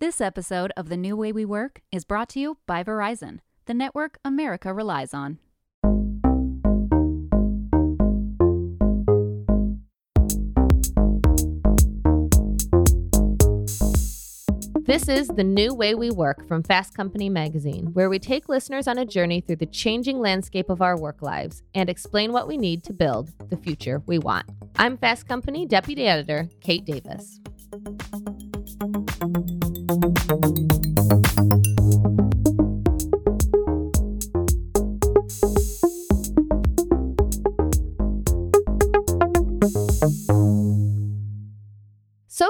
This episode of The New Way We Work is brought to you by Verizon, the network America relies on. This is The New Way We Work from Fast Company magazine, where we take listeners on a journey through the changing landscape of our work lives and explain what we need to build the future we want. I'm Fast Company Deputy Editor Kate Davis. So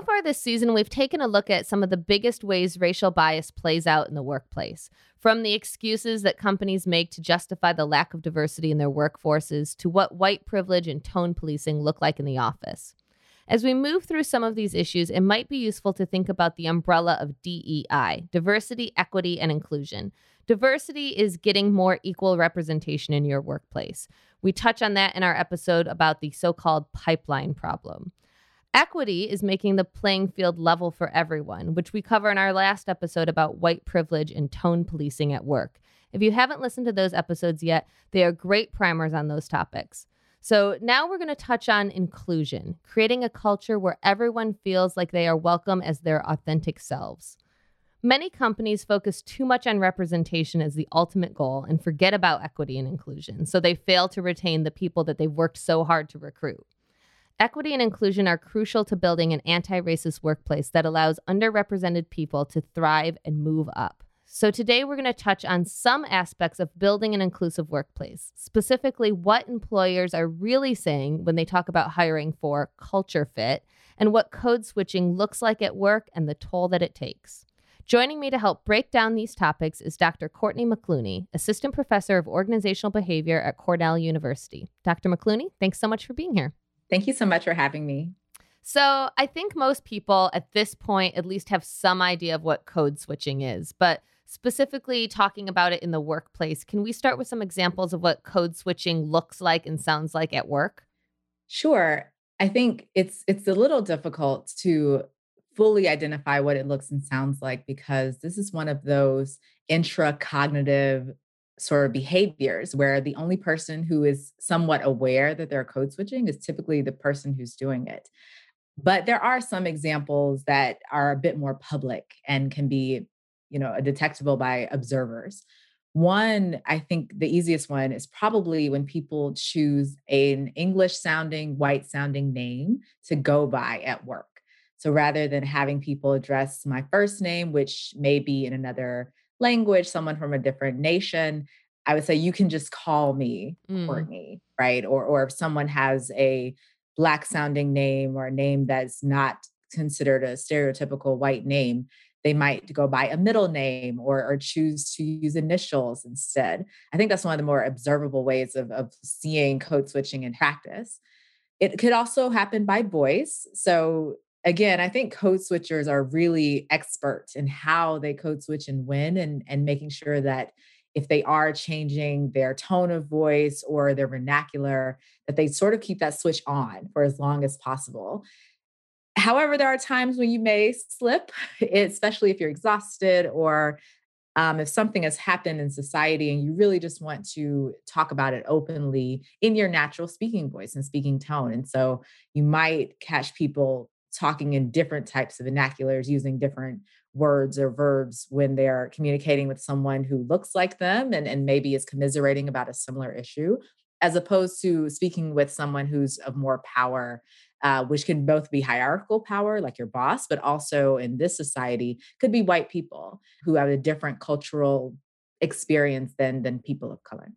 far this season, we've taken a look at some of the biggest ways racial bias plays out in the workplace. From the excuses that companies make to justify the lack of diversity in their workforces to what white privilege and tone policing look like in the office. As we move through some of these issues, it might be useful to think about the umbrella of DEI diversity, equity, and inclusion. Diversity is getting more equal representation in your workplace. We touch on that in our episode about the so called pipeline problem. Equity is making the playing field level for everyone, which we cover in our last episode about white privilege and tone policing at work. If you haven't listened to those episodes yet, they are great primers on those topics. So now we're going to touch on inclusion, creating a culture where everyone feels like they are welcome as their authentic selves. Many companies focus too much on representation as the ultimate goal and forget about equity and inclusion, so they fail to retain the people that they've worked so hard to recruit. Equity and inclusion are crucial to building an anti racist workplace that allows underrepresented people to thrive and move up. So, today we're going to touch on some aspects of building an inclusive workplace, specifically what employers are really saying when they talk about hiring for culture fit, and what code switching looks like at work and the toll that it takes. Joining me to help break down these topics is Dr. Courtney McCluney, Assistant Professor of Organizational Behavior at Cornell University. Dr. McCluney, thanks so much for being here. Thank you so much for having me. So, I think most people at this point at least have some idea of what code switching is, but specifically talking about it in the workplace, can we start with some examples of what code switching looks like and sounds like at work? Sure. I think it's it's a little difficult to fully identify what it looks and sounds like because this is one of those intra cognitive sort of behaviors where the only person who is somewhat aware that they're code switching is typically the person who's doing it. But there are some examples that are a bit more public and can be, you know, a detectable by observers. One, I think the easiest one is probably when people choose an English sounding, white sounding name to go by at work. So rather than having people address my first name, which may be in another language, someone from a different nation, I would say you can just call me mm. Courtney, right? Or or if someone has a black sounding name or a name that's not considered a stereotypical white name, they might go by a middle name or, or choose to use initials instead. I think that's one of the more observable ways of, of seeing code switching in practice. It could also happen by voice. So again, I think code switchers are really expert in how they code switch and when, and, and making sure that if they are changing their tone of voice or their vernacular, that they sort of keep that switch on for as long as possible. However, there are times when you may slip, especially if you're exhausted or um, if something has happened in society and you really just want to talk about it openly in your natural speaking voice and speaking tone. And so you might catch people talking in different types of vernaculars using different words or verbs when they're communicating with someone who looks like them and, and maybe is commiserating about a similar issue, as opposed to speaking with someone who's of more power, uh, which can both be hierarchical power, like your boss, but also in this society could be white people who have a different cultural experience than than people of color.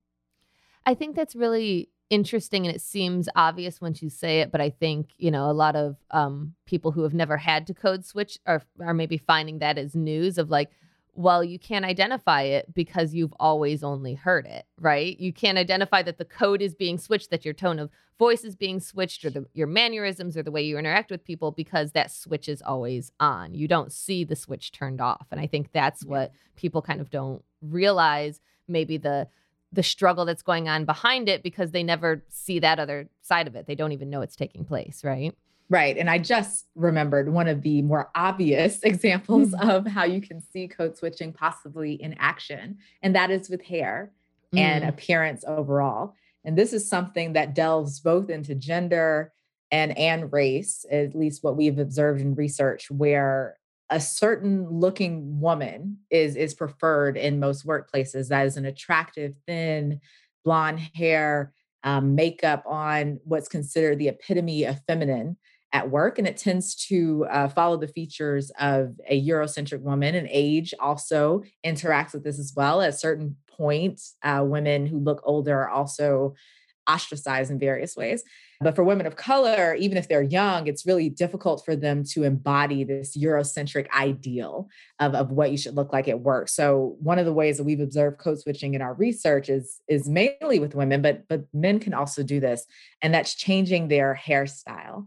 I think that's really interesting and it seems obvious once you say it but i think you know a lot of um, people who have never had to code switch are, are maybe finding that as news of like well you can't identify it because you've always only heard it right you can't identify that the code is being switched that your tone of voice is being switched or the, your mannerisms or the way you interact with people because that switch is always on you don't see the switch turned off and i think that's what people kind of don't realize maybe the the struggle that's going on behind it because they never see that other side of it. They don't even know it's taking place, right? Right. And I just remembered one of the more obvious examples mm. of how you can see code switching possibly in action, and that is with hair mm. and appearance overall. And this is something that delves both into gender and and race, at least what we've observed in research, where a certain looking woman is is preferred in most workplaces. That is an attractive, thin, blonde hair, um, makeup on what's considered the epitome of feminine at work and it tends to uh, follow the features of a eurocentric woman and age also interacts with this as well. At certain points uh, women who look older are also ostracized in various ways. But for women of color even if they're young it's really difficult for them to embody this eurocentric ideal of, of what you should look like at work. So one of the ways that we've observed code switching in our research is is mainly with women but but men can also do this and that's changing their hairstyle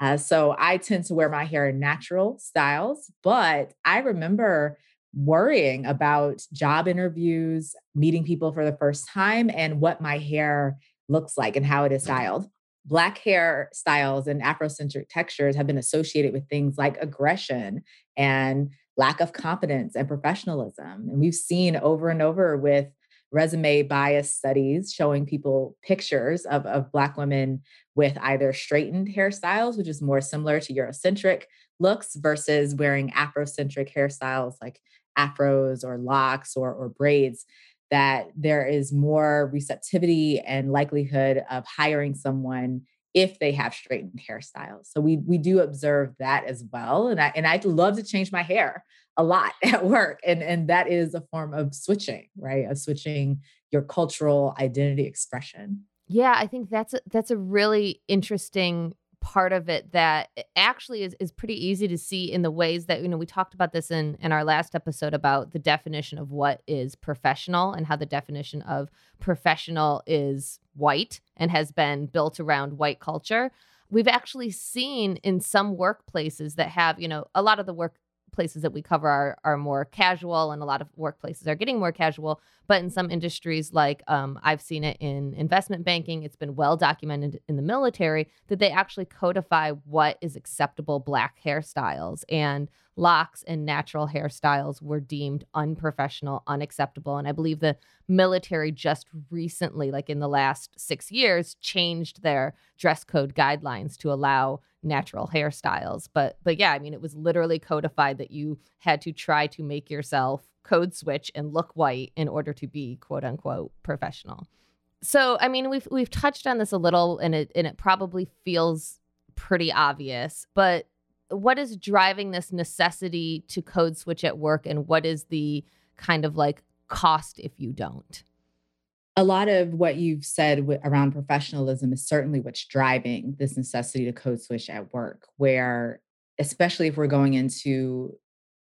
uh, so I tend to wear my hair in natural styles, but I remember worrying about job interviews, meeting people for the first time, and what my hair looks like and how it is styled. Black hair styles and Afrocentric textures have been associated with things like aggression and lack of confidence and professionalism. And we've seen over and over with resume bias studies showing people pictures of, of Black women with either straightened hairstyles, which is more similar to Eurocentric looks, versus wearing Afrocentric hairstyles like afros or locks or, or braids, that there is more receptivity and likelihood of hiring someone if they have straightened hairstyles. So we we do observe that as well. And I and I love to change my hair a lot at work. And and that is a form of switching, right? Of switching your cultural identity expression. Yeah, I think that's a, that's a really interesting part of it that actually is, is pretty easy to see in the ways that you know we talked about this in in our last episode about the definition of what is professional and how the definition of professional is white and has been built around white culture. We've actually seen in some workplaces that have you know a lot of the workplaces that we cover are, are more casual and a lot of workplaces are getting more casual but in some industries like um, i've seen it in investment banking it's been well documented in the military that they actually codify what is acceptable black hairstyles and locks and natural hairstyles were deemed unprofessional, unacceptable. And I believe the military just recently, like in the last six years, changed their dress code guidelines to allow natural hairstyles. But but yeah, I mean it was literally codified that you had to try to make yourself code switch and look white in order to be quote unquote professional. So I mean we've we've touched on this a little and it and it probably feels pretty obvious, but what is driving this necessity to code switch at work and what is the kind of like cost if you don't a lot of what you've said w- around professionalism is certainly what's driving this necessity to code switch at work where especially if we're going into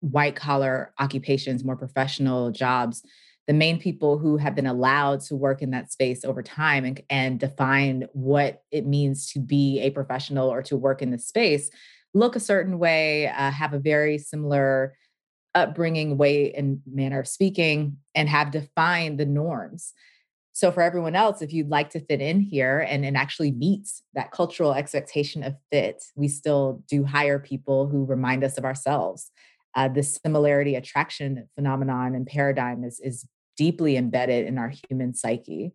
white collar occupations more professional jobs the main people who have been allowed to work in that space over time and, and define what it means to be a professional or to work in the space look a certain way, uh, have a very similar upbringing, way and manner of speaking, and have defined the norms. So for everyone else, if you'd like to fit in here and, and actually meets that cultural expectation of fit, we still do hire people who remind us of ourselves. Uh, this similarity attraction phenomenon and paradigm is, is deeply embedded in our human psyche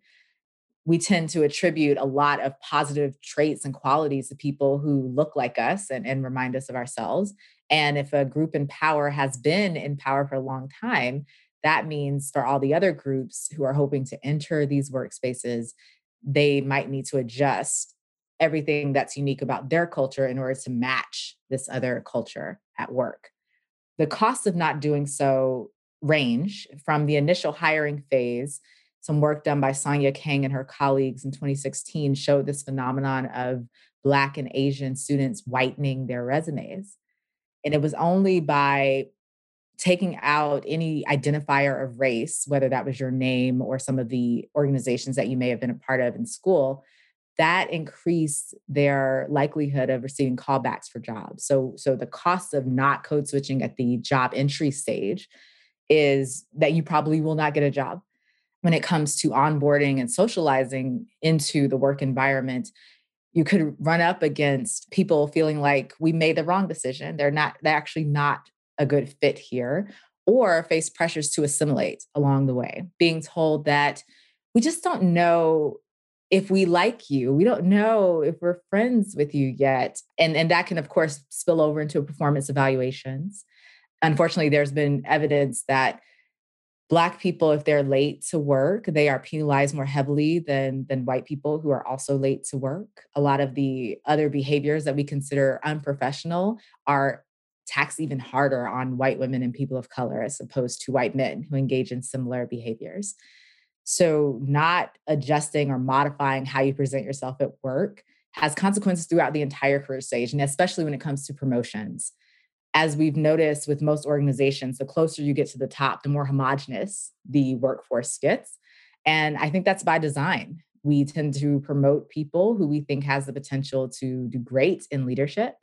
we tend to attribute a lot of positive traits and qualities to people who look like us and, and remind us of ourselves. And if a group in power has been in power for a long time, that means for all the other groups who are hoping to enter these workspaces, they might need to adjust everything that's unique about their culture in order to match this other culture at work. The costs of not doing so range from the initial hiring phase some work done by Sonia Kang and her colleagues in 2016 showed this phenomenon of Black and Asian students whitening their resumes. And it was only by taking out any identifier of race, whether that was your name or some of the organizations that you may have been a part of in school, that increased their likelihood of receiving callbacks for jobs. So, so the cost of not code switching at the job entry stage is that you probably will not get a job when it comes to onboarding and socializing into the work environment, you could run up against people feeling like we made the wrong decision. They're not, they're actually not a good fit here, or face pressures to assimilate along the way, being told that we just don't know if we like you. We don't know if we're friends with you yet. And, and that can, of course, spill over into performance evaluations. Unfortunately, there's been evidence that Black people, if they're late to work, they are penalized more heavily than, than white people who are also late to work. A lot of the other behaviors that we consider unprofessional are taxed even harder on white women and people of color as opposed to white men who engage in similar behaviors. So, not adjusting or modifying how you present yourself at work has consequences throughout the entire career stage, and especially when it comes to promotions as we've noticed with most organizations, the closer you get to the top, the more homogenous the workforce gets. And I think that's by design. We tend to promote people who we think has the potential to do great in leadership,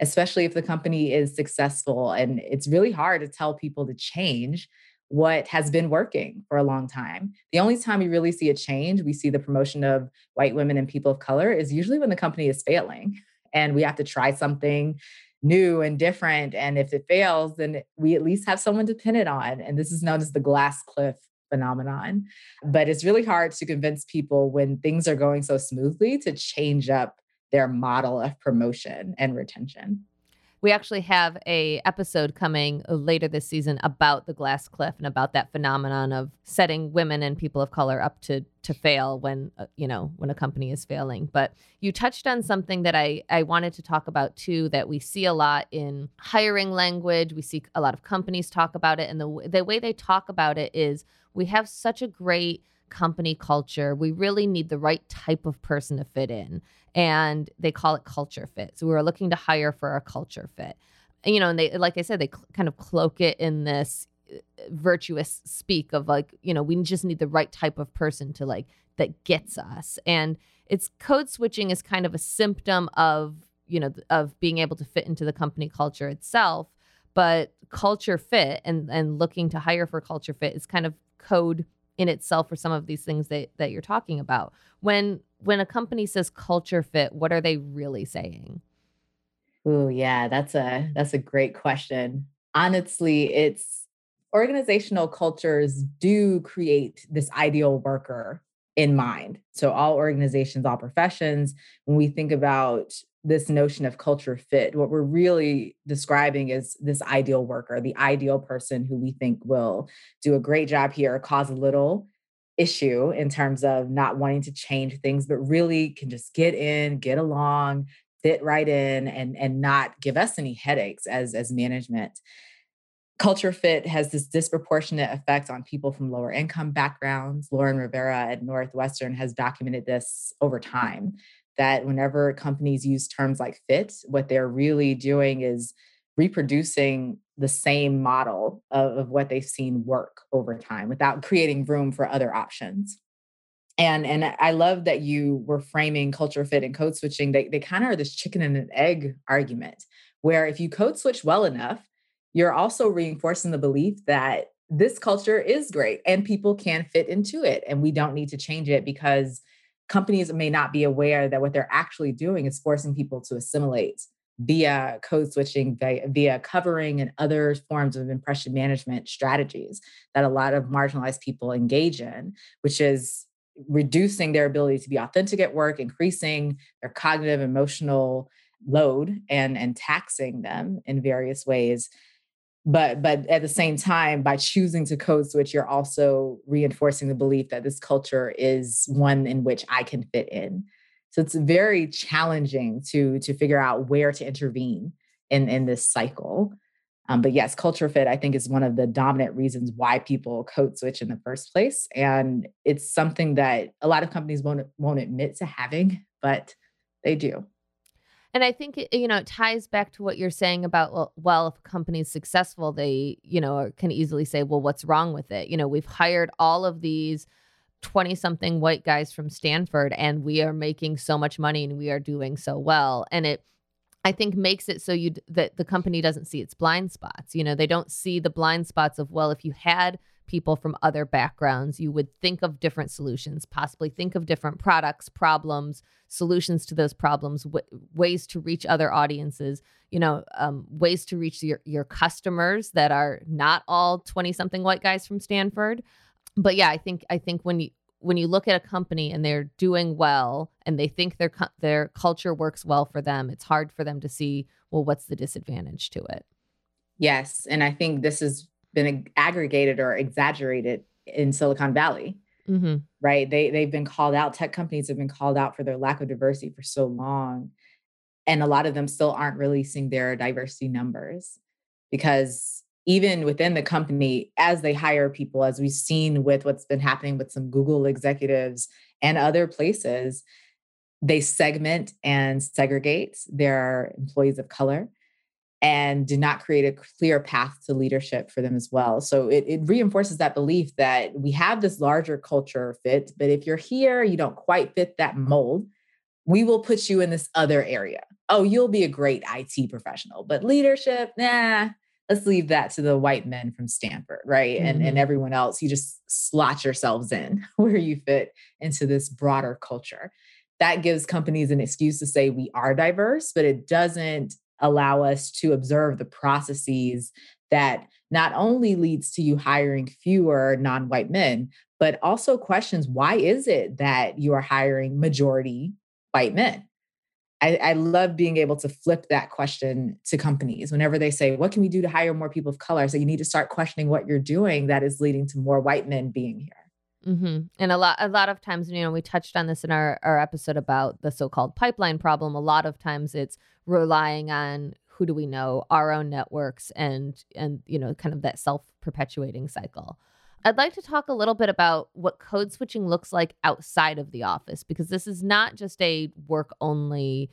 especially if the company is successful. And it's really hard to tell people to change what has been working for a long time. The only time we really see a change, we see the promotion of white women and people of color, is usually when the company is failing and we have to try something new and different. And if it fails, then we at least have someone to pin it on. And this is known as the glass cliff phenomenon. But it's really hard to convince people when things are going so smoothly to change up their model of promotion and retention we actually have a episode coming uh, later this season about the glass cliff and about that phenomenon of setting women and people of color up to to fail when uh, you know when a company is failing. But you touched on something that i i wanted to talk about too that we see a lot in hiring language. We see a lot of companies talk about it and the the way they talk about it is we have such a great company culture. We really need the right type of person to fit in. And they call it culture fit. So we are looking to hire for a culture fit. You know, and they, like I said, they cl- kind of cloak it in this uh, virtuous speak of like, you know, we just need the right type of person to like, that gets us. And it's code switching is kind of a symptom of, you know, of being able to fit into the company culture itself. But culture fit and, and looking to hire for culture fit is kind of code in itself for some of these things that that you're talking about. When when a company says culture fit, what are they really saying? Oh, yeah, that's a that's a great question. Honestly, it's organizational cultures do create this ideal worker in mind. So all organizations, all professions, when we think about this notion of culture fit. What we're really describing is this ideal worker, the ideal person who we think will do a great job here, cause a little issue in terms of not wanting to change things, but really can just get in, get along, fit right in, and, and not give us any headaches as, as management. Culture fit has this disproportionate effect on people from lower income backgrounds. Lauren Rivera at Northwestern has documented this over time that whenever companies use terms like fit, what they're really doing is reproducing the same model of, of, what they've seen work over time without creating room for other options. And, and I love that you were framing culture fit and code switching. They, they kind of are this chicken and an egg argument, where if you code switch well enough, you're also reinforcing the belief that this culture is great and people can fit into it. And we don't need to change it because companies may not be aware that what they're actually doing is forcing people to assimilate via code switching, via, covering and other forms of impression management strategies that a lot of marginalized people engage in, which is reducing their ability to be authentic at work, increasing their cognitive, emotional load, and, and taxing them in various ways but but at the same time by choosing to code switch you're also reinforcing the belief that this culture is one in which i can fit in. So it's very challenging to to figure out where to intervene in in this cycle. Um, but yes culture fit i think is one of the dominant reasons why people code switch in the first place. And it's something that a lot of companies won't won't admit to having but they do and I think you know it ties back to what you're saying about well, well, if a company's successful, they you know can easily say, well, what's wrong with it? You know, we've hired all of these 20 something white guys from Stanford and we are making so much money and we are doing so well and it I think makes it so you that the company doesn't see its blind spots. You know, they don't see the blind spots of well if you had people from other backgrounds, you would think of different solutions, possibly think of different products, problems, solutions to those problems, w- ways to reach other audiences, you know, um, ways to reach your, your customers that are not all 20 something white guys from Stanford. But yeah, I think, I think when you, when you look at a company and they're doing well and they think their their culture works well for them, it's hard for them to see well what's the disadvantage to it. Yes, and I think this has been aggregated or exaggerated in Silicon Valley. Mm-hmm. Right? They they've been called out. Tech companies have been called out for their lack of diversity for so long, and a lot of them still aren't releasing their diversity numbers because even within the company, as they hire people, as we've seen with what's been happening with some Google executives and other places, they segment and segregate their employees of color and did not create a clear path to leadership for them as well. So it, it reinforces that belief that we have this larger culture fit, but if you're here, you don't quite fit that mold, we will put you in this other area. Oh, you'll be a great IT professional, but leadership, nah, let's leave that to the white men from Stanford, right? Mm-hmm. And, and mm-hmm. everyone else, you just slot yourselves in where you fit into this broader culture. That gives companies an excuse to say we are diverse, but it doesn't allow us to observe the processes that not only leads to you hiring fewer non-white men but also questions why is it that you are hiring majority white men? I, I, love being able to flip that question to companies. Whenever they say what can we do to hire more people of color? So you need to start questioning what you're doing that is leading to more white men being here Mm-hmm. And a lot, a lot of times, you know, we touched on this in our, our episode about the so-called pipeline problem. A lot of times, it's relying on who do we know, our own networks, and and you know, kind of that self-perpetuating cycle. I'd like to talk a little bit about what code switching looks like outside of the office because this is not just a work only,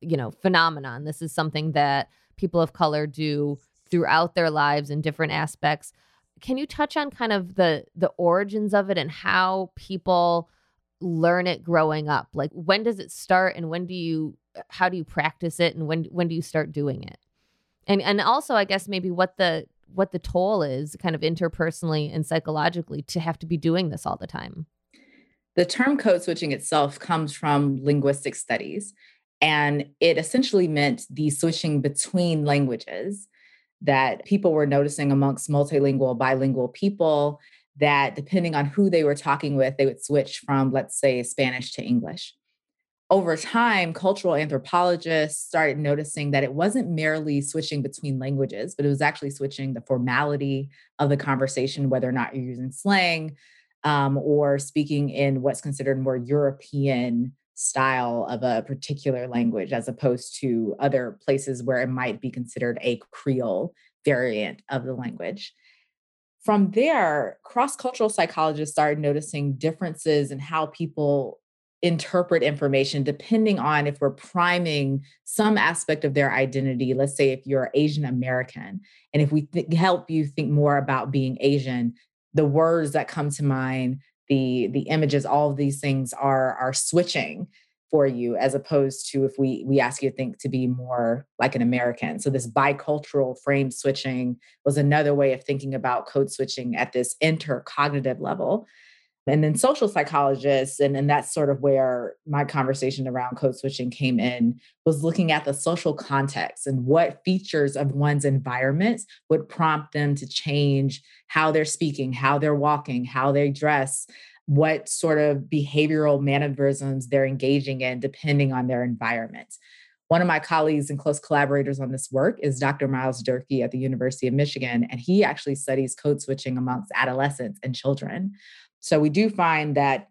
you know, phenomenon. This is something that people of color do throughout their lives in different aspects. Can you touch on kind of the the origins of it and how people learn it growing up? Like when does it start and when do you how do you practice it and when when do you start doing it? And and also i guess maybe what the what the toll is kind of interpersonally and psychologically to have to be doing this all the time. The term code switching itself comes from linguistic studies and it essentially meant the switching between languages that people were noticing amongst multilingual bilingual people that depending on who they were talking with they would switch from let's say spanish to english. Over time, cultural anthropologists started noticing that it wasn't merely switching between languages, but it was actually switching the formality of the conversation, whether or not you're using slang um, or speaking in what's considered more European style of a particular language, as opposed to other places where it might be considered a Creole variant of the language. From there, cross cultural psychologists started noticing differences in how people interpret information depending on if we're priming some aspect of their identity let's say if you're asian american and if we th- help you think more about being asian the words that come to mind the the images all of these things are are switching for you as opposed to if we we ask you to think to be more like an american. So this bicultural frame switching was another way of thinking about code switching at this intercognitive level and then social psychologists and, and that's sort of where my conversation around code switching came in was looking at the social context and what features of one's environment would prompt them to change how they're speaking how they're walking how they dress what sort of behavioral mannerisms they're engaging in depending on their environment one of my colleagues and close collaborators on this work is Dr. Myles Durkee at the University of Michigan, and he actually studies code switching amongst adolescents and children. So we do find that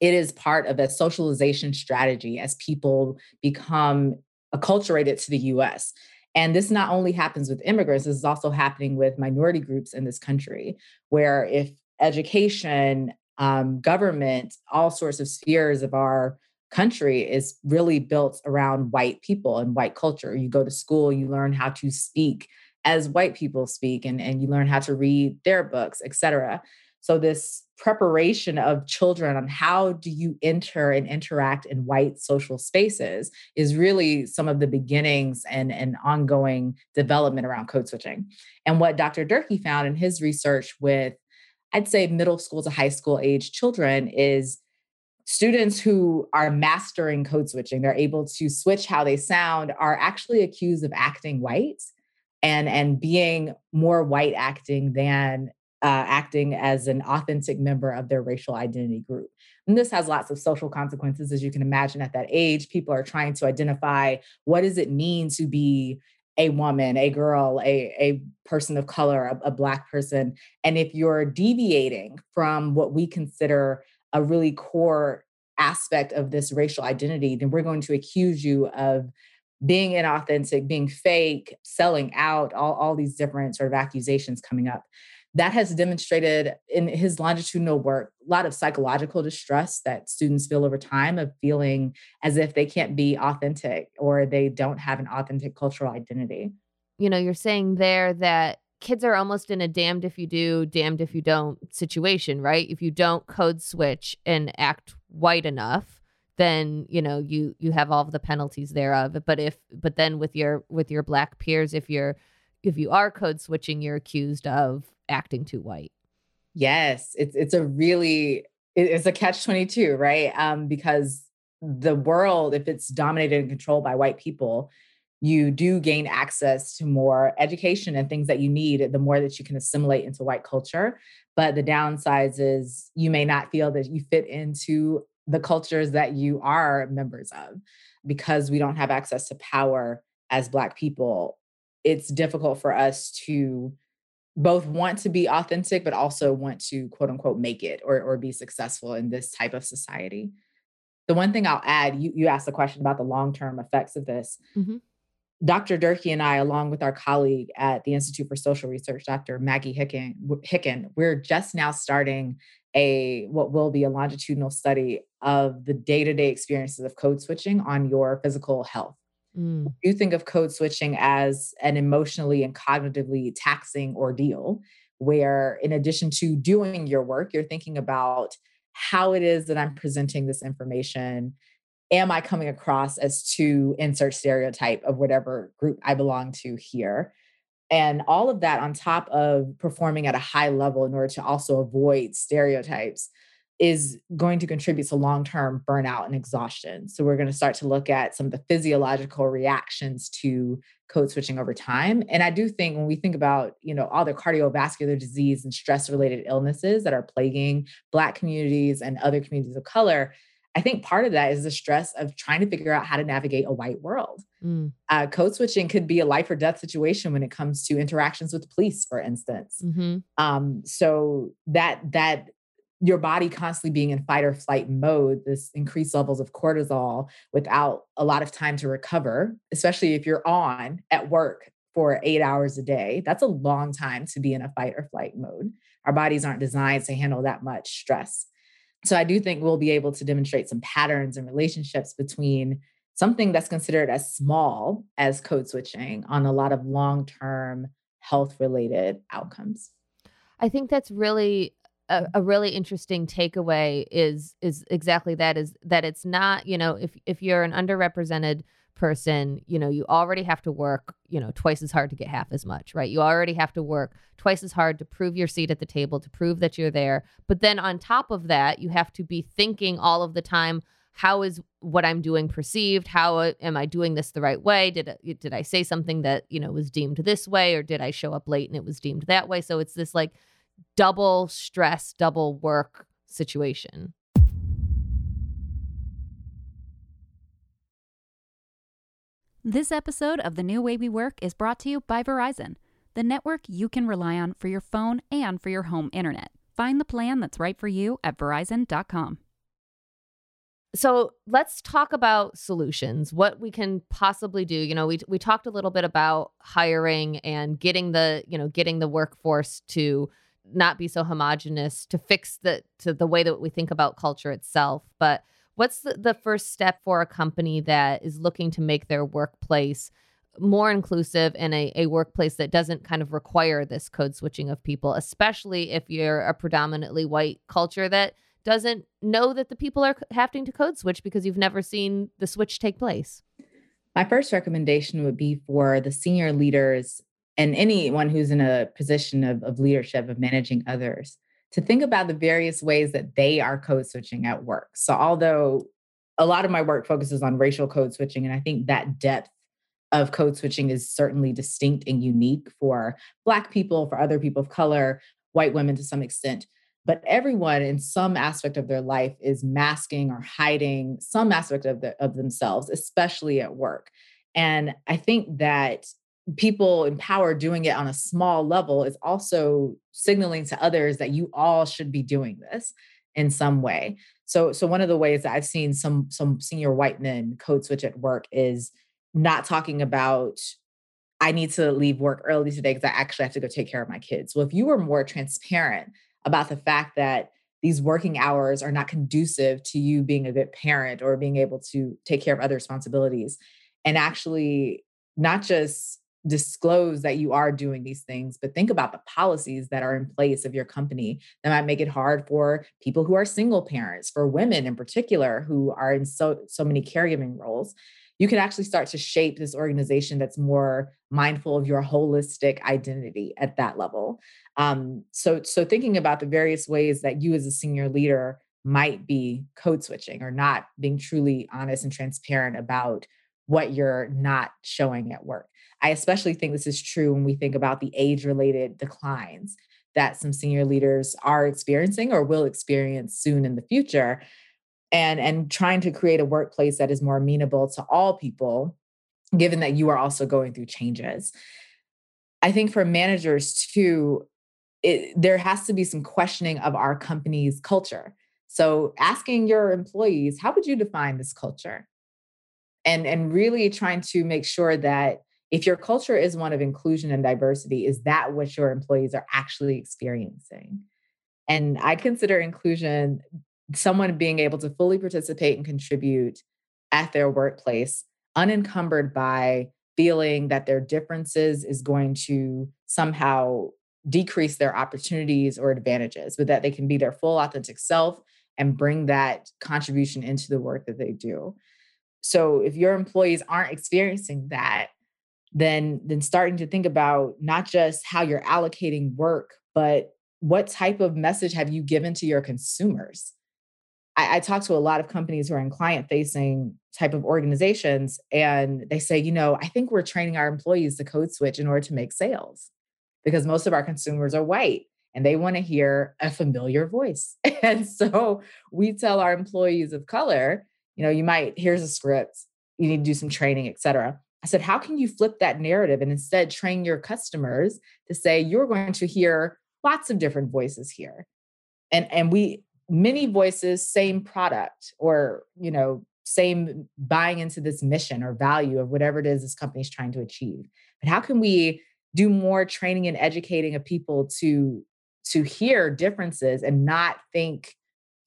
it is part of a socialization strategy as people become acculturated to the US. And this not only happens with immigrants, this is also happening with minority groups in this country, where if education, um, government, all sorts of spheres of our country is really built around white people and white culture. You go to school, you learn how to speak as white people speak, and, and you learn how to read their books, et cetera. So this preparation of children on how do you enter and interact in white social spaces is really some of the beginnings and, and ongoing development around code switching. And what Dr. Durkee found in his research with I'd say middle school to high school age children is students who are mastering code switching they're able to switch how they sound are actually accused of acting white and and being more white acting than uh, acting as an authentic member of their racial identity group. And this has lots of social consequences, as you can imagine at that age. People are trying to identify what does it mean to be a woman, a girl, a, a person of color, a, a Black person. And if you're deviating from what we consider a really core aspect of this racial identity, then we're going to accuse you of being inauthentic, being fake, selling out, all, all these different sort of accusations coming up that has demonstrated in his longitudinal work a lot of psychological distress that students feel over time of feeling as if they can't be authentic or they don't have an authentic cultural identity. You know, you're saying there that kids are almost in a damned if you do, damned if you don't situation, right? If you don't code switch and act white enough, then you know you you have all of the penalties thereof but if but then with your with your black peers if you're if you are code switching you're accused of acting too white. Yes, it's it's a really it's a catch 22, right? Um because the world if it's dominated and controlled by white people, you do gain access to more education and things that you need the more that you can assimilate into white culture. But the downsides is you may not feel that you fit into the cultures that you are members of because we don't have access to power as Black people. It's difficult for us to both want to be authentic, but also want to quote unquote make it or, or be successful in this type of society. The one thing I'll add, you, you asked the question about the long term effects of this. Mm-hmm. Dr. Durkee and I, along with our colleague at the Institute for Social Research, Dr. Maggie Hicken, Hicken, we're just now starting a what will be a longitudinal study of the day-to-day experiences of code switching on your physical health. Mm. You think of code switching as an emotionally and cognitively taxing ordeal, where in addition to doing your work, you're thinking about how it is that I'm presenting this information. Am I coming across as to insert stereotype of whatever group I belong to here? And all of that on top of performing at a high level in order to also avoid stereotypes is going to contribute to long-term burnout and exhaustion. So we're going to start to look at some of the physiological reactions to code switching over time. And I do think when we think about, you know, all the cardiovascular disease and stress-related illnesses that are plaguing black communities and other communities of color, I think part of that is the stress of trying to figure out how to navigate a white world. Mm. Uh, code switching could be a life or death situation when it comes to interactions with police, for instance. Mm-hmm. Um, so that that your body constantly being in fight or flight mode, this increased levels of cortisol without a lot of time to recover, especially if you're on at work for eight hours a day. That's a long time to be in a fight or flight mode. Our bodies aren't designed to handle that much stress. So I do think we'll be able to demonstrate some patterns and relationships between something that's considered as small as code switching on a lot of long term health related outcomes. I think that's really a, a, really interesting takeaway is is exactly that is that it's not you know if if you're an underrepresented person you know you already have to work you know twice as hard to get half as much right? You already have to work twice as hard to prove your seat at the table to prove that you're there. But then on top of that you have to be thinking all of the time how is what i'm doing perceived? How uh, am i doing this the right way? Did did i say something that you know was deemed this way or did i show up late and it was deemed that way? So it's this like double stress, double work situation. This episode of The New Way We Work is brought to you by Verizon, the network you can rely on for your phone and for your home internet. Find the plan that's right for you at verizon.com. So let's talk about solutions, what we can possibly do. You know, we, we talked a little bit about hiring and getting the, you know, getting the workforce to not be so homogenous to fix the to the way that we think about culture itself but what's the, the first step for a company that is looking to make their workplace more inclusive and a, a workplace that doesn't kind of require this code switching of people especially if you're a predominantly white culture that doesn't know that the people are having to code switch because you've never seen the switch take place? My first recommendation would be for the senior leaders and anyone who's in a position of, of leadership of managing others to think about the various ways that they are code switching at work. So, although a lot of my work focuses on racial code switching, and I think that depth of code switching is certainly distinct and unique for Black people, for other people of color, white women to some extent. But everyone in some aspect of their life is masking or hiding some aspect of, the, of themselves, especially at work. And I think that people in power doing it on a small level is also signaling to others that you all should be doing this in some way. So, so one of the ways that I've seen some some senior white men code switch at work is not talking about I need to leave work early today because I actually have to go take care of my kids. Well, if you were more transparent about the fact that these working hours are not conducive to you being a good parent or being able to take care of other responsibilities and actually not just disclose that you are doing these things but think about the policies that are in place of your company that might make it hard for people who are single parents for women in particular who are in so so many caregiving roles. You can actually start to shape this organization that's more mindful of your holistic identity at that level. Um, so so thinking about the various ways that you as a senior leader might be code switching or not being truly honest and transparent about what you're not showing at work I especially think this is true when we think about the age related declines that some senior leaders are experiencing or will experience soon in the future and and trying to create a workplace that is more amenable to all people given that you are also going through changes. I think for managers too it, there has to be some questioning of our company's culture. So asking your employees how would you define this culture? And and really trying to make sure that if your culture is one of inclusion and diversity, is that what your employees are actually experiencing? And I consider inclusion someone being able to fully participate and contribute at their workplace, unencumbered by feeling that their differences is going to somehow decrease their opportunities or advantages, but that they can be their full authentic self and bring that contribution into the work that they do. So if your employees aren't experiencing that, then then starting to think about not just how you're allocating work, but what type of message have you given to your consumers? I, I talk to a lot of companies who are in client facing type of organizations, and they say, you know, I think we're training our employees to code switch in order to make sales because most of our consumers are white and they want to hear a familiar voice. And so we tell our employees of color, you know, you might, here's a script, you need to do some training, et cetera. I said, how can you flip that narrative and instead train your customers to say you're going to hear lots of different voices here. And and we many voices, same product, or you know, same buying into this mission or value of whatever it is this company is trying to achieve. But how can we do more training and educating of people to to hear differences and not think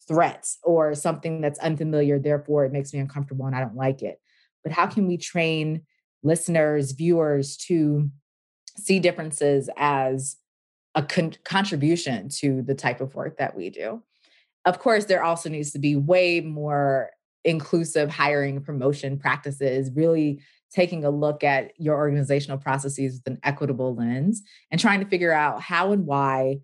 threats or something that's unfamiliar therefore it makes me uncomfortable and i don't like it but how can we train listeners, viewers to see differences as a con- contribution to the type of work that we do. Of course, there also needs to be way more inclusive hiring promotion practices, really taking a look at your organizational processes with an equitable lens and trying to figure out how and why,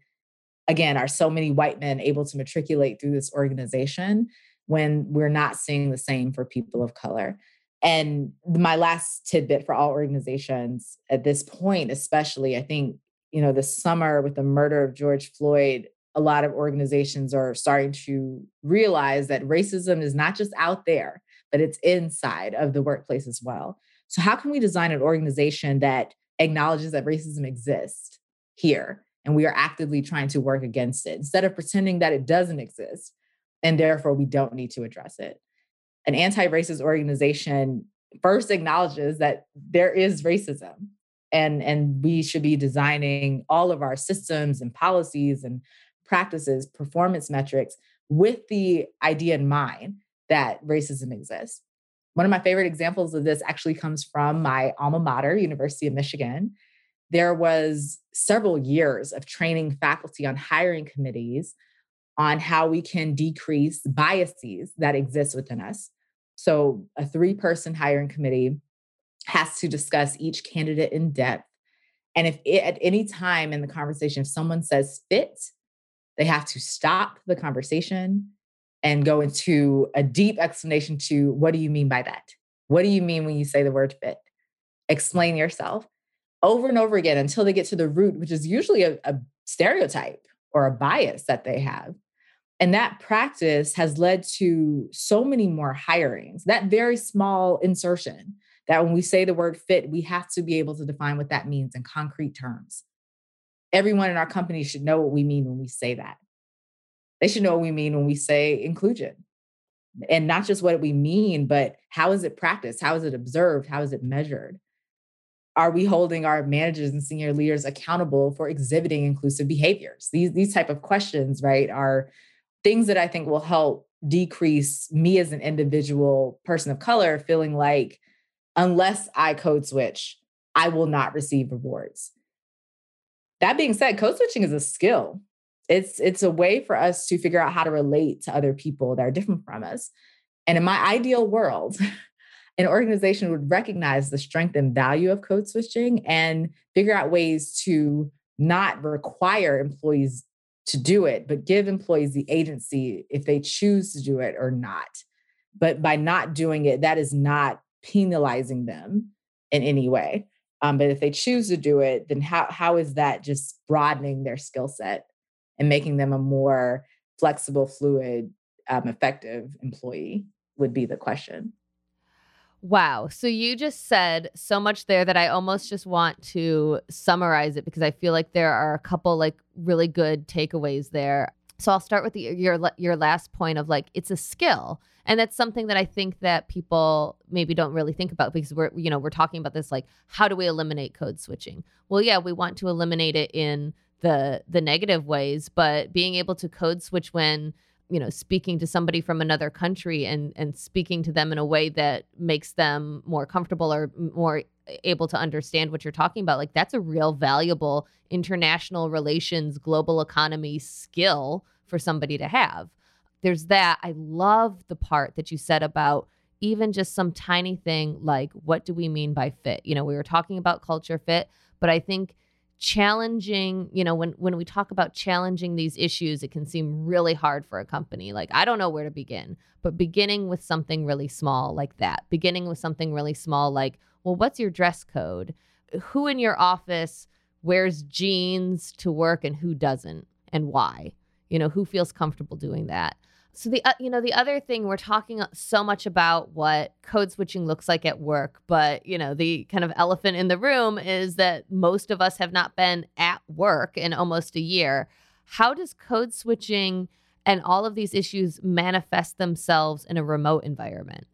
again, are so many white men able to matriculate through this organization when we're not seeing the same for people of color. And my last tidbit for all organizations at this point, especially, I think, you know, this summer with the murder of George Floyd, a lot of organizations are starting to realize that racism is not just out there, but it's inside of the workplace as well. So, how can we design an organization that acknowledges that racism exists here and we are actively trying to work against it instead of pretending that it doesn't exist and therefore we don't need to address it? An anti-racist organization first acknowledges that there is racism and and we should be designing all of our systems and policies and practices performance metrics with the idea in mind that racism exists. One of my favorite examples of this actually comes from my alma mater university of michigan. There was several years of training faculty on hiring committees on how we can decrease biases that exist within us. So, a three person hiring committee has to discuss each candidate in depth. And if it, at any time in the conversation, if someone says fit, they have to stop the conversation and go into a deep explanation to what do you mean by that? What do you mean when you say the word fit? Explain yourself over and over again until they get to the root, which is usually a, a stereotype or a bias that they have. And that practice has led to so many more hirings. That very small insertion that when we say the word fit, we have to be able to define what that means in concrete terms. Everyone in our company should know what we mean when we say that. They should know what we mean when we say inclusion. And not just what we mean, but how is it practiced? How is it observed? How is it measured? Are we holding our managers and senior leaders accountable for exhibiting inclusive behaviors? These, these type of questions, right, are things that I think will help decrease me as an individual person of color feeling like unless I code switch, I will not receive rewards. That being said, code switching is a skill. It's it's a way for us to figure out how to relate to other people that are different from us. And in my ideal world, an organization would recognize the strength and value of code switching and figure out ways to not require employees to do it, but give employees the agency if they choose to do it or not. But by not doing it, that is not penalizing them in any way. Um, but if they choose to do it, then how how is that just broadening their skill set and making them a more flexible, fluid, um, effective employee? Would be the question. Wow. So you just said so much there that I almost just want to summarize it because I feel like there are a couple like really good takeaways there. So I'll start with the, your your last point of like it's a skill. And that's something that I think that people maybe don't really think about because we're you know, we're talking about this like how do we eliminate code switching? Well, yeah, we want to eliminate it in the the negative ways, but being able to code switch when you know speaking to somebody from another country and and speaking to them in a way that makes them more comfortable or more able to understand what you're talking about like that's a real valuable international relations global economy skill for somebody to have. There's that. I love the part that you said about even just some tiny thing like what do we mean by fit? You know we were talking about culture fit but i think challenging you know when when we talk about challenging these issues it can seem really hard for a company. Like i don't know where to begin but beginning with something really small like that beginning with something really small like well what's your dress code? Who in your office wears jeans to work and who doesn't and why? You know who feels comfortable doing that so the uh, you know the other thing we're talking so much about what code switching looks like at work, but you know the kind of elephant in the room is that most of us have not been at work in almost a year. How does code switching and all of these issues manifest themselves in a remote environment?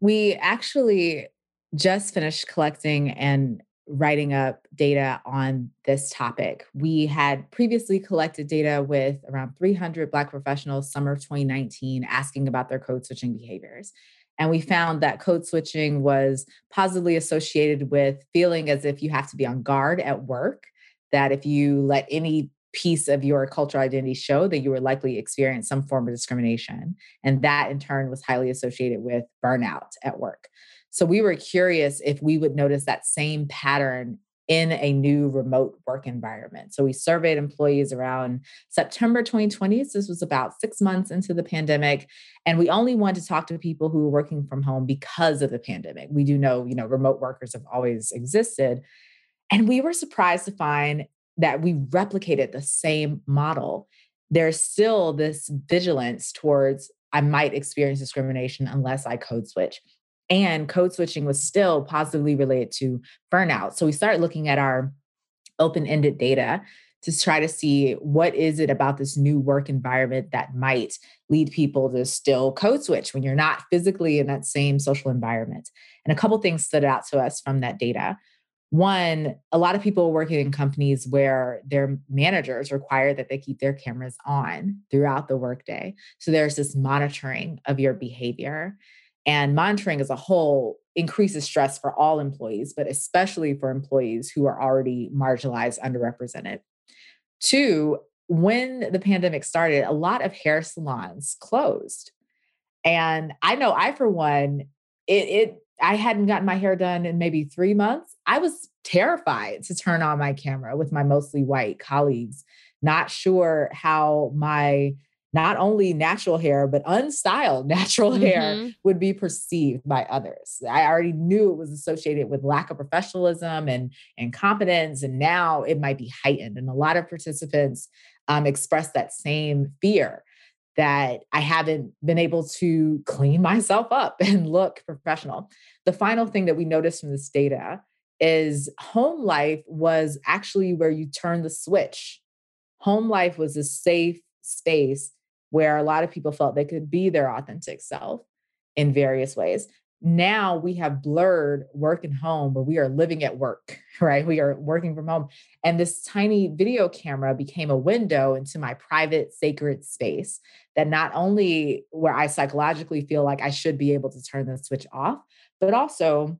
We actually just finished collecting and writing up data on this topic. We had previously collected data with around 300 Black professionals summer of 2019 asking about their code switching behaviors. And we found that code switching was positively associated with feeling as if you have to be on guard at work, that if you let any piece of your cultural identity show that you were likely experience some form of discrimination. And that in turn was highly associated with burnout at work. So we were curious if we would notice that same pattern in a new remote work environment. So we surveyed employees around September 2020. So this was about six months into the pandemic. And we only wanted to talk to people who were working from home because of the pandemic. We do know, you know, remote workers have always existed. And we were surprised to find that we replicated the same model. There's still this vigilance towards I might experience discrimination unless I code switch and code switching was still positively related to burnout. So we started looking at our open ended data to try to see what is it about this new work environment that might lead people to still code switch when you're not physically in that same social environment. And a couple things stood out to us from that data. One, a lot of people are working in companies where their managers require that they keep their cameras on throughout the workday. So there's this monitoring of your behavior. And monitoring as a whole increases stress for all employees, but especially for employees who are already marginalized, underrepresented. Two, when the pandemic started, a lot of hair salons closed. And I know I, for one, it, it I hadn't gotten my hair done in maybe three months. I was terrified to turn on my camera with my mostly white colleagues not sure how my not only natural hair, but unstyled natural mm-hmm. hair would be perceived by others. I already knew it was associated with lack of professionalism and, and competence. And now it might be heightened. And a lot of participants um, expressed that same fear that I haven't been able to clean myself up and look professional. The final thing that we noticed from this data is home life was actually where you turn the switch. Home life was a safe space where a lot of people felt they could be their authentic self in various ways. Now we have blurred work and home where we are living at work, right? We are working from home. And this tiny video camera became a window into my private, sacred space that not only where I psychologically feel like I should be able to turn the switch off, but also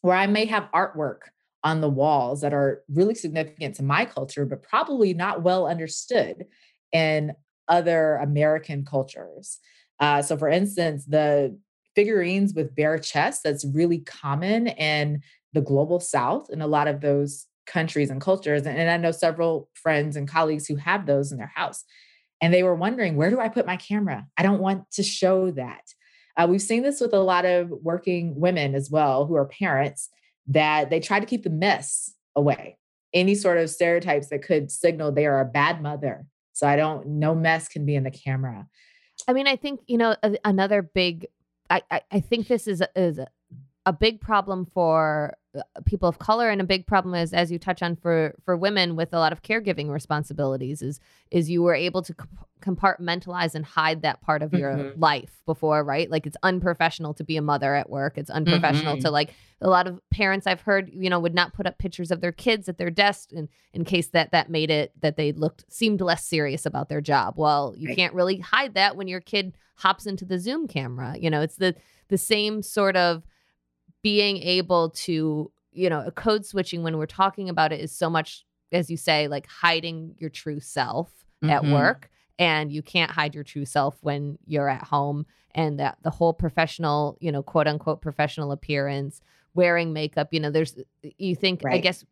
where I may have artwork on the walls that are really significant to my culture, but probably not well understood in other American cultures. Uh, so, for instance, the figurines with bare chests that's really common in the global South in a lot of those countries and cultures. And, and I know several friends and colleagues who have those in their house. And they were wondering, where do I put my camera? I don't want to show that. Uh, we've seen this with a lot of working women as well who are parents that they try to keep the mess away. Any sort of stereotypes that could signal they are a bad mother. So I don't, no mess can be in the camera. I mean, I think, you know, another big, I, I, I think this is, is a big problem for uh, people of color and a big problem is as you touch on for for women with a lot of caregiving responsibilities is is you were able to compartmentalize and hide that part of your mm-hmm. life before right like it's unprofessional to be a mother at work it's unprofessional mm-hmm. to like a lot of parents i've heard you know would not put up pictures of their kids at their desk in in case that that made it that they looked seemed less serious about their job well you right. can't really hide that when your kid hops into the zoom camera you know it's the the same sort of being able to, you know, code switching when we're talking about it is so much, as you say, like hiding your true self mm-hmm. at work. And you can't hide your true self when you're at home. And that the whole professional, you know, quote unquote professional appearance, wearing makeup, you know, there's, you think, right. I guess,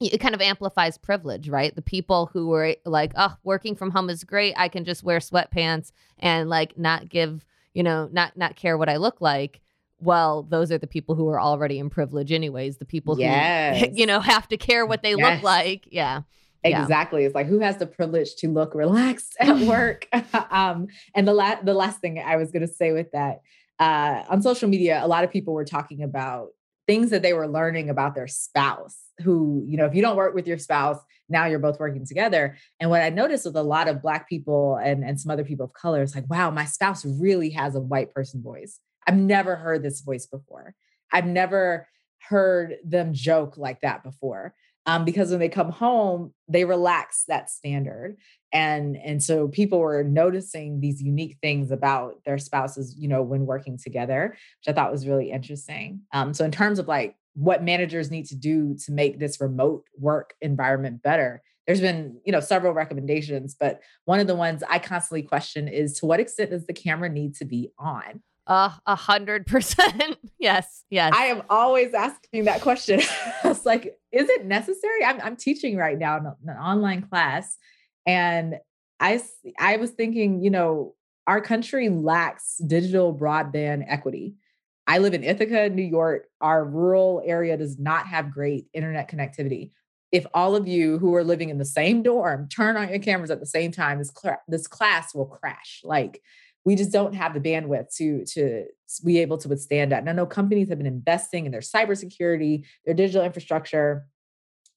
it kind of amplifies privilege, right? The people who were like, oh, working from home is great. I can just wear sweatpants and like not give, you know, not not care what I look like well, those are the people who are already in privilege, anyways. The people yes. who, you know, have to care what they yes. look like. Yeah. Exactly. Yeah. It's like who has the privilege to look relaxed at work? um, and the last the last thing I was going to say with that, uh, on social media, a lot of people were talking about things that they were learning about their spouse. Who, you know, if you don't work with your spouse, now you're both working together. And what I noticed with a lot of Black people and, and some other people of color is like, wow, my spouse really has a white person voice. I've never heard this voice before. I've never heard them joke like that before. Um, because when they come home, they relax that standard. And, and so people were noticing these unique things about their spouses, you know, when working together, which I thought was really interesting. Um, so in terms of like what managers need to do to make this remote work environment better, there's been you know several recommendations but one of the ones i constantly question is to what extent does the camera need to be on a hundred percent. Yes. Yes. I am always asking that question. it's like, is it necessary? I'm, I'm teaching right now in an online class. And I, I was thinking, you know, our country lacks digital broadband equity. I live in Ithaca, New York. Our rural area does not have great internet connectivity. If all of you who are living in the same dorm turn on your cameras at the same time, this, cl- this class will crash. Like, we just don't have the bandwidth to to be able to withstand that. And I know companies have been investing in their cybersecurity, their digital infrastructure,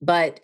but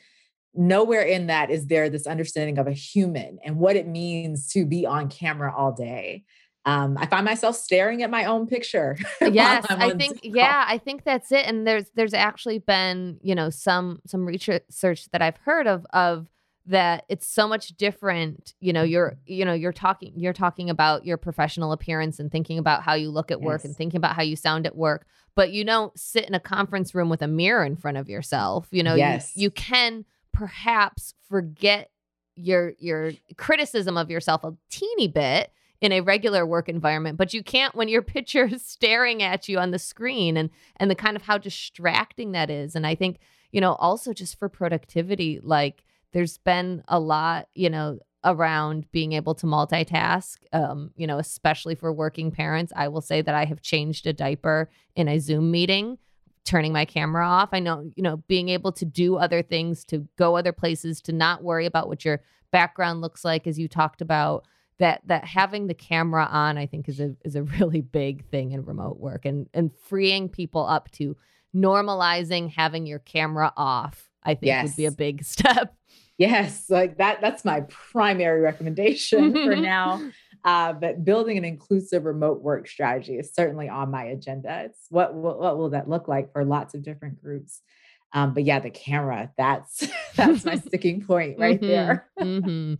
nowhere in that is there this understanding of a human and what it means to be on camera all day. Um, I find myself staring at my own picture. yes, I think yeah, I think that's it. And there's there's actually been you know some some research that I've heard of of that it's so much different you know you're you know you're talking you're talking about your professional appearance and thinking about how you look at work yes. and thinking about how you sound at work but you don't sit in a conference room with a mirror in front of yourself you know yes. you, you can perhaps forget your your criticism of yourself a teeny bit in a regular work environment but you can't when your picture is staring at you on the screen and and the kind of how distracting that is and i think you know also just for productivity like there's been a lot, you know, around being able to multitask, um, you know, especially for working parents. I will say that I have changed a diaper in a Zoom meeting, turning my camera off. I know, you know, being able to do other things, to go other places, to not worry about what your background looks like, as you talked about. That that having the camera on, I think, is a is a really big thing in remote work, and and freeing people up to normalizing having your camera off. I think yes. would be a big step. Yes, like that. That's my primary recommendation for now. Uh, but building an inclusive remote work strategy is certainly on my agenda. It's what, what, what will that look like for lots of different groups. Um, but yeah, the camera, that's that's my sticking point right mm-hmm, there. mm-hmm.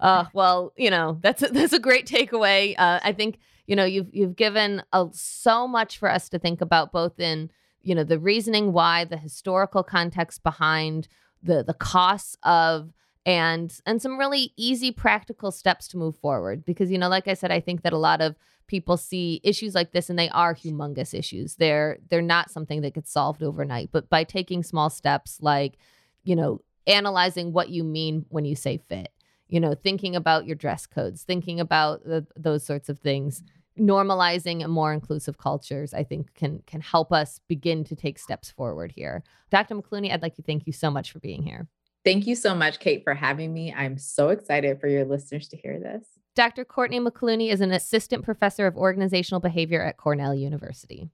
uh, well, you know, that's a, that's a great takeaway. Uh, I think, you know, you've you've given a, so much for us to think about both in, you know, the reasoning why, the historical context behind the the costs of and and some really easy practical steps to move forward. Because you know like i said i think that a lot of people see issues like this and they are humongous issues. They're they're not something that gets solved overnight. But by taking small steps like you know analyzing what you mean when you say fit you know thinking about your dress codes thinking about the, those sorts of things normalizing more inclusive cultures i think can can help us begin to take steps forward here. Dr. McCluney i'd like to thank you so much for being here. Thank you so much kate for having me. I'm so excited for your listeners to hear this. Dr courtney McCluney is an assistant professor of organizational behavior at cornell university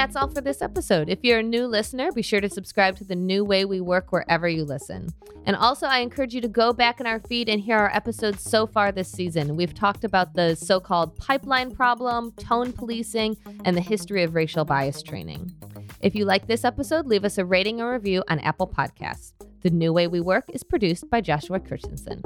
that's all for this episode. If you're a new listener, be sure to subscribe to the new way we work wherever you listen. And also, I encourage you to go back in our feed and hear our episodes so far this season. We've talked about the so called pipeline problem, tone policing, and the history of racial bias training. If you like this episode, leave us a rating or review on Apple Podcasts. The New Way We Work is produced by Joshua Christensen.